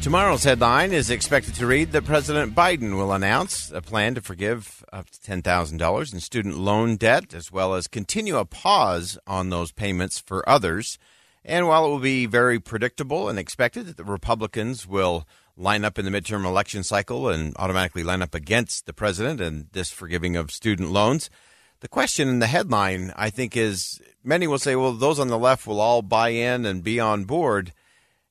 Tomorrow's headline is expected to read that President Biden will announce a plan to forgive up to $10,000 in student loan debt, as well as continue a pause on those payments for others. And while it will be very predictable and expected that the Republicans will line up in the midterm election cycle and automatically line up against the president and this forgiving of student loans, the question in the headline, I think, is many will say, well, those on the left will all buy in and be on board.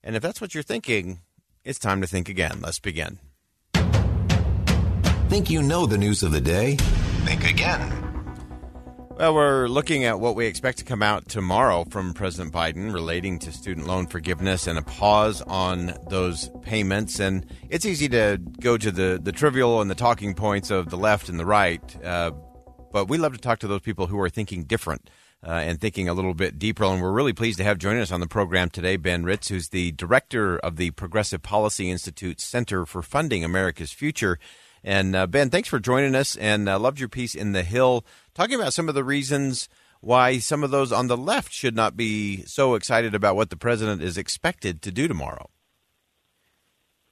And if that's what you're thinking, it's time to think again. Let's begin. Think you know the news of the day? Think again. Well, we're looking at what we expect to come out tomorrow from President Biden relating to student loan forgiveness and a pause on those payments. And it's easy to go to the, the trivial and the talking points of the left and the right, uh, but we love to talk to those people who are thinking different uh, and thinking a little bit deeper. And we're really pleased to have joining us on the program today Ben Ritz, who's the director of the Progressive Policy Institute Center for Funding America's Future. And uh, Ben, thanks for joining us, and uh, loved your piece in the Hill talking about some of the reasons why some of those on the left should not be so excited about what the president is expected to do tomorrow.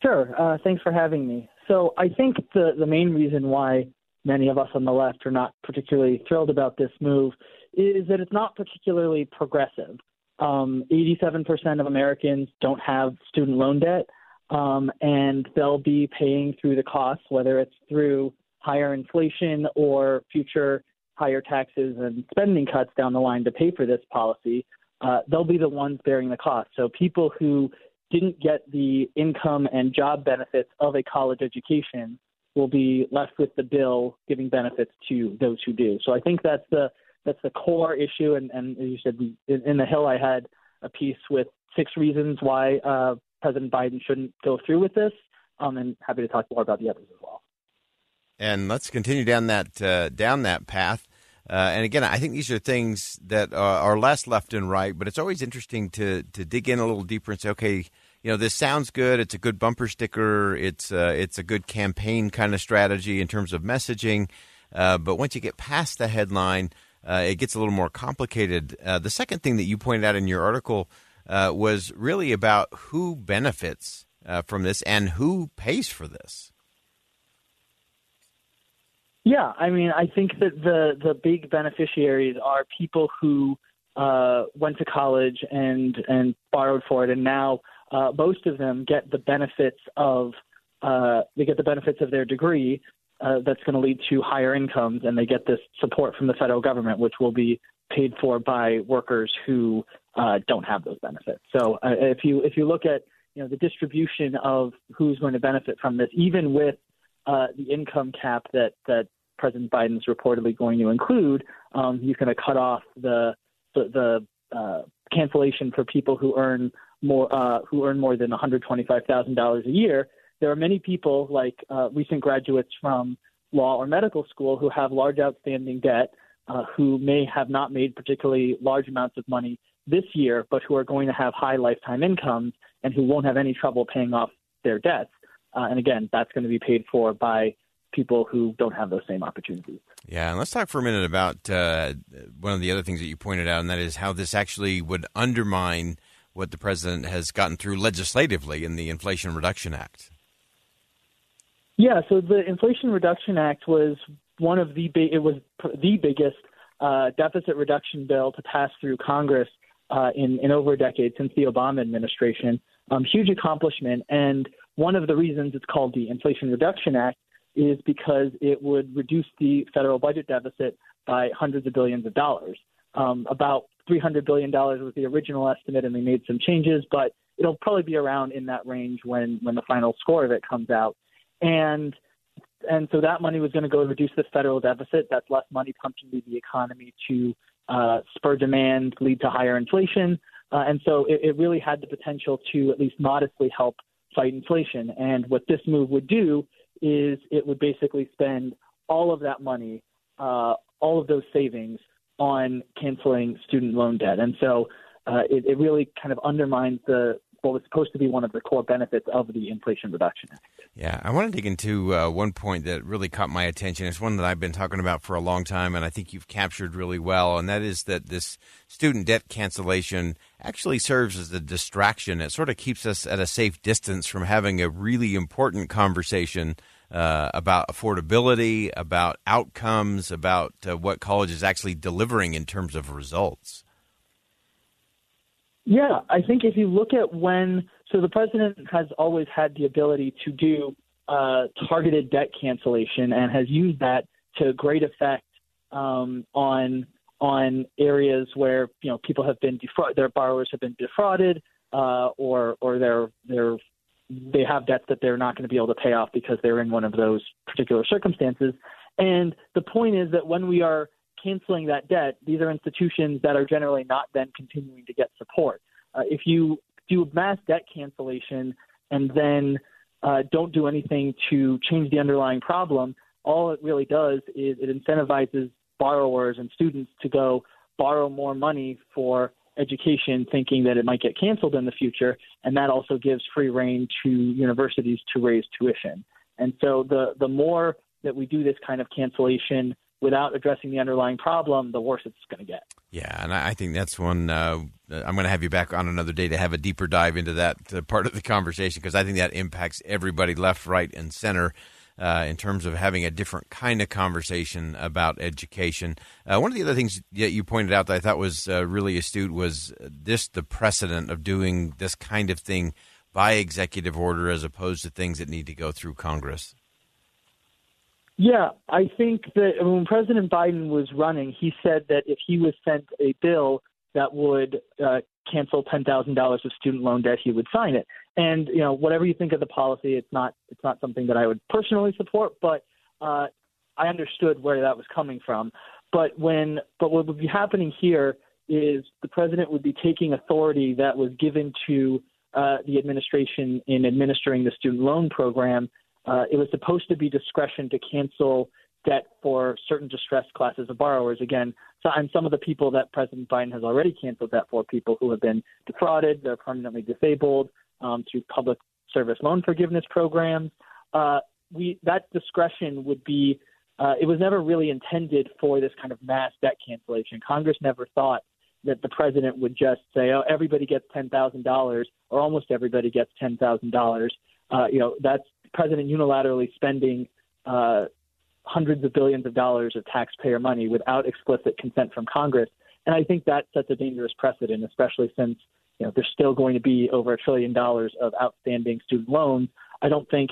Sure. Uh, thanks for having me. So I think the the main reason why many of us on the left are not particularly thrilled about this move is that it's not particularly progressive. Um, 87% of Americans don't have student loan debt, um, and they'll be paying through the costs, whether it's through higher inflation or future higher taxes and spending cuts down the line to pay for this policy. Uh, they'll be the ones bearing the cost. So people who didn't get the income and job benefits of a college education will be left with the bill giving benefits to those who do. So I think that's the that's the core issue. And, and as you said, in, in the Hill, I had a piece with six reasons why uh, President Biden shouldn't go through with this. Um, and happy to talk more about the others as well. And let's continue down that uh, down that path. Uh, and again, I think these are things that are, are, less left and right, but it's always interesting to to dig in a little deeper and say, okay, you know, this sounds good. It's a good bumper sticker. It's uh, it's a good campaign kind of strategy in terms of messaging. Uh, but once you get past the headline, uh, it gets a little more complicated. Uh, the second thing that you pointed out in your article uh, was really about who benefits from this and who pays for this. Yeah, I mean, I think that the the big beneficiaries are people who went to college and and borrowed for it, and now uh, most of them get the benefits of they get the benefits of their degree uh, that's going to lead to higher incomes, and they get this support from the federal government, which will be paid for by workers who uh, don't have those benefits. So uh, if you if you look at you know the distribution of who's going to benefit from this, even with uh, the income cap that that President Biden is reportedly going to include, um, he's going to cut off the the, the uh, cancellation for people who earn more uh, who earn more than one hundred twenty five thousand dollars a year there are many people, like uh, recent graduates from law or medical school, who have large outstanding debt, uh, who may have not made particularly large amounts of money this year, but who are going to have high lifetime incomes and who won't have any trouble paying off their debts. Uh, and again, that's going to be paid for by people who don't have those same opportunities. Yeah, and let's talk for a minute about uh, one of the other things that you pointed out, and that is how this actually would undermine what the president has gotten through legislatively in the Inflation Reduction Act. Yeah, so the Inflation Reduction Act was one of the big, it was the biggest uh, deficit reduction bill to pass through Congress uh, in, in over a decade since the Obama administration. Um, huge accomplishment. And one of the reasons it's called the Inflation Reduction Act is because it would reduce the federal budget deficit by hundreds of billions of dollars. Um, about $300 billion was the original estimate, and they made some changes, but it'll probably be around in that range when, when the final score of it comes out. And and so that money was going to go to reduce the federal deficit. That's less money pumped into the economy to uh, spur demand, lead to higher inflation. Uh, and so it, it really had the potential to at least modestly help fight inflation. And what this move would do is it would basically spend all of that money, uh, all of those savings on canceling student loan debt. And so uh, it, it, really kind of undermines the what was supposed to be one of the core benefits of the Inflation Reduction Act. Yeah, I want to dig into uh, one point that really caught my attention. It's one that I've been talking about for a long time, and I think you've captured really well, and that is that this student debt cancellation actually serves as a distraction. It sort of keeps us at a safe distance from having a really important conversation uh, about affordability, about outcomes, about uh, what college is actually delivering in terms of results. Yeah, I think if you look at when, so the president has always had the ability to do uh, targeted debt cancellation and has used that to great effect um, on on areas where you know people have been defrauded, their borrowers have been defrauded, uh, or or they're they're they have debts that they're not going to be able to pay off because they're in one of those particular circumstances. And the point is that when we are canceling that debt, these are institutions that are generally not then continuing to get support. Uh, if you do mass debt cancellation and then uh, don't do anything to change the underlying problem, all it really does is it incentivizes borrowers and students to go borrow more money for education, thinking that it might get canceled in the future, and that also gives free rein to universities to raise tuition. And so the the more that we do this kind of cancellation without addressing the underlying problem, the worse it's going to get. Yeah, and I think that's one. Uh, I'm going to have you back on another day to have a deeper dive into that uh, part of the conversation because I think that impacts everybody left, right, and center uh, in terms of having a different kind of conversation about education. Uh, one of the other things that you pointed out that I thought was uh, really astute was this the precedent of doing this kind of thing by executive order as opposed to things that need to go through Congress. Yeah, I think that when President Biden was running, he said that if he was sent a bill that would uh, cancel ten thousand dollars of student loan debt, he would sign it. And you know, whatever you think of the policy, it's not it's not something that I would personally support, but uh, I understood where that was coming from. But when but what would be happening here is the president would be taking authority that was given to uh, the administration in administering the student loan program. Uh, it was supposed to be discretion to cancel debt for certain distressed classes of borrowers. Again, so, and some of the people that President Biden has already canceled debt for, people who have been defrauded, they're permanently disabled um, through public service loan forgiveness programs. Uh, we that discretion would be. Uh, it was never really intended for this kind of mass debt cancellation. Congress never thought that the president would just say, "Oh, everybody gets ten thousand dollars," or almost everybody gets ten thousand uh, dollars. You know, that's president unilaterally spending uh, hundreds of billions of dollars of taxpayer money without explicit consent from Congress. And I think that sets a dangerous precedent, especially since you know there's still going to be over a trillion dollars of outstanding student loans. I don't think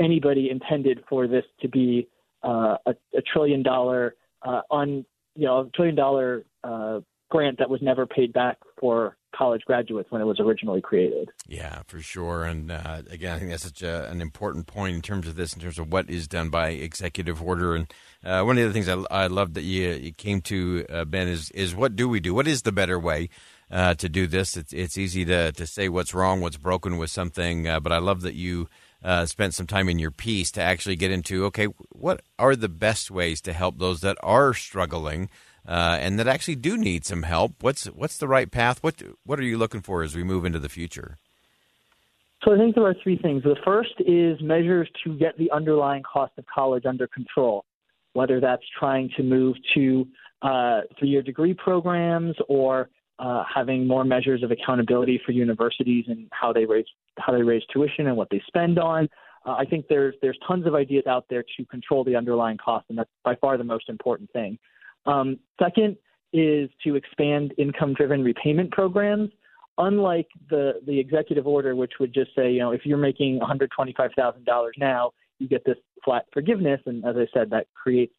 anybody intended for this to be uh, a, a trillion dollar uh, on you know a trillion dollar uh, grant that was never paid back for college graduates when it was originally created. Yeah, for sure. And uh, again, I think that's such a, an important point in terms of this, in terms of what is done by executive order. And uh, one of the things I, I love that you, you came to, uh, Ben, is is what do we do? What is the better way? Uh, to do this, it's it's easy to to say what's wrong, what's broken with something, uh, but I love that you uh, spent some time in your piece to actually get into okay, what are the best ways to help those that are struggling uh, and that actually do need some help. What's what's the right path? What what are you looking for as we move into the future? So I think there are three things. The first is measures to get the underlying cost of college under control, whether that's trying to move to uh, three-year degree programs or uh, having more measures of accountability for universities and how they raise how they raise tuition and what they spend on. Uh, I think there's there's tons of ideas out there to control the underlying cost, and that's by far the most important thing. Um, second is to expand income-driven repayment programs. Unlike the the executive order, which would just say, you know, if you're making $125,000 now, you get this flat forgiveness, and as I said, that creates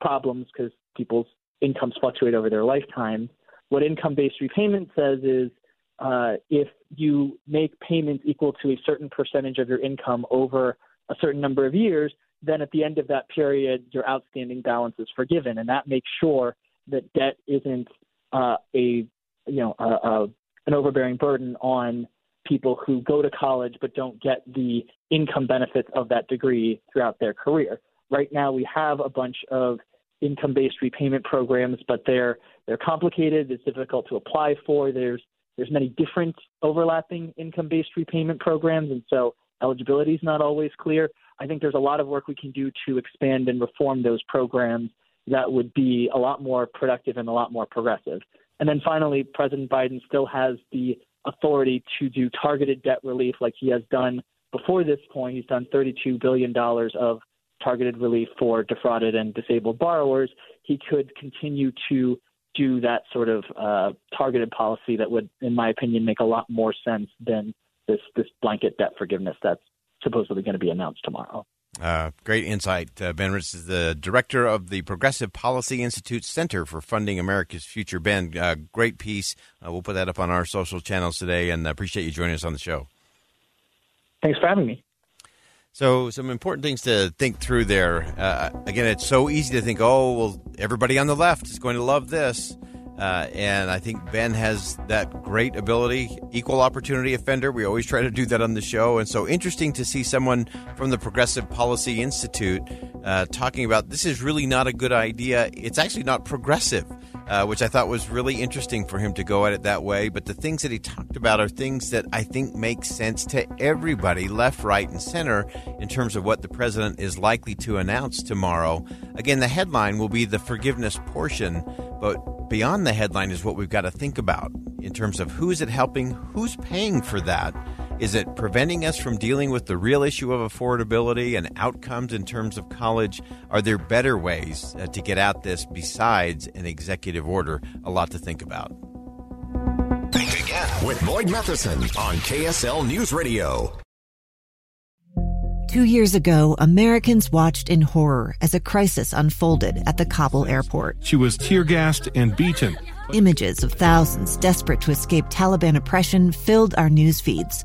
problems because people's incomes fluctuate over their lifetime. What income based repayment says is uh, if you make payments equal to a certain percentage of your income over a certain number of years, then at the end of that period, your outstanding balance is forgiven, and that makes sure that debt isn't uh, a you know a, a, an overbearing burden on people who go to college but don't get the income benefits of that degree throughout their career. Right now, we have a bunch of income-based repayment programs, but they're they're complicated. It's difficult to apply for. There's there's many different overlapping income-based repayment programs, and so eligibility is not always clear. I think there's a lot of work we can do to expand and reform those programs that would be a lot more productive and a lot more progressive. And then finally, President Biden still has the authority to do targeted debt relief like he has done before this point. He's done $32 billion of targeted relief for defrauded and disabled borrowers. He could continue to do that sort of uh, targeted policy that would, in my opinion, make a lot more sense than this this blanket debt forgiveness that's supposedly going to be announced tomorrow. Uh, great insight. Uh, ben Ritz is the director of the Progressive Policy Institute Center for Funding America's Future. Ben, uh, great piece. Uh, we'll put that up on our social channels today and appreciate you joining us on the show. Thanks for having me. So, some important things to think through there. Uh, again, it's so easy to think, oh, well, everybody on the left is going to love this. Uh, and I think Ben has that great ability, equal opportunity offender. We always try to do that on the show. And so interesting to see someone from the Progressive Policy Institute uh, talking about this is really not a good idea. It's actually not progressive, uh, which I thought was really interesting for him to go at it that way. But the things that he talked about are things that I think make sense to everybody, left, right, and center, in terms of what the president is likely to announce tomorrow. Again, the headline will be the forgiveness portion, but beyond the headline is what we've got to think about in terms of who's it helping, who's paying for that. Is it preventing us from dealing with the real issue of affordability and outcomes in terms of college? Are there better ways uh, to get at this besides an executive order? A lot to think about. Think again with Boyd Matheson on KSL News Radio. Two years ago, Americans watched in horror as a crisis unfolded at the Kabul airport. She was tear gassed and beaten. Images of thousands desperate to escape Taliban oppression filled our news feeds.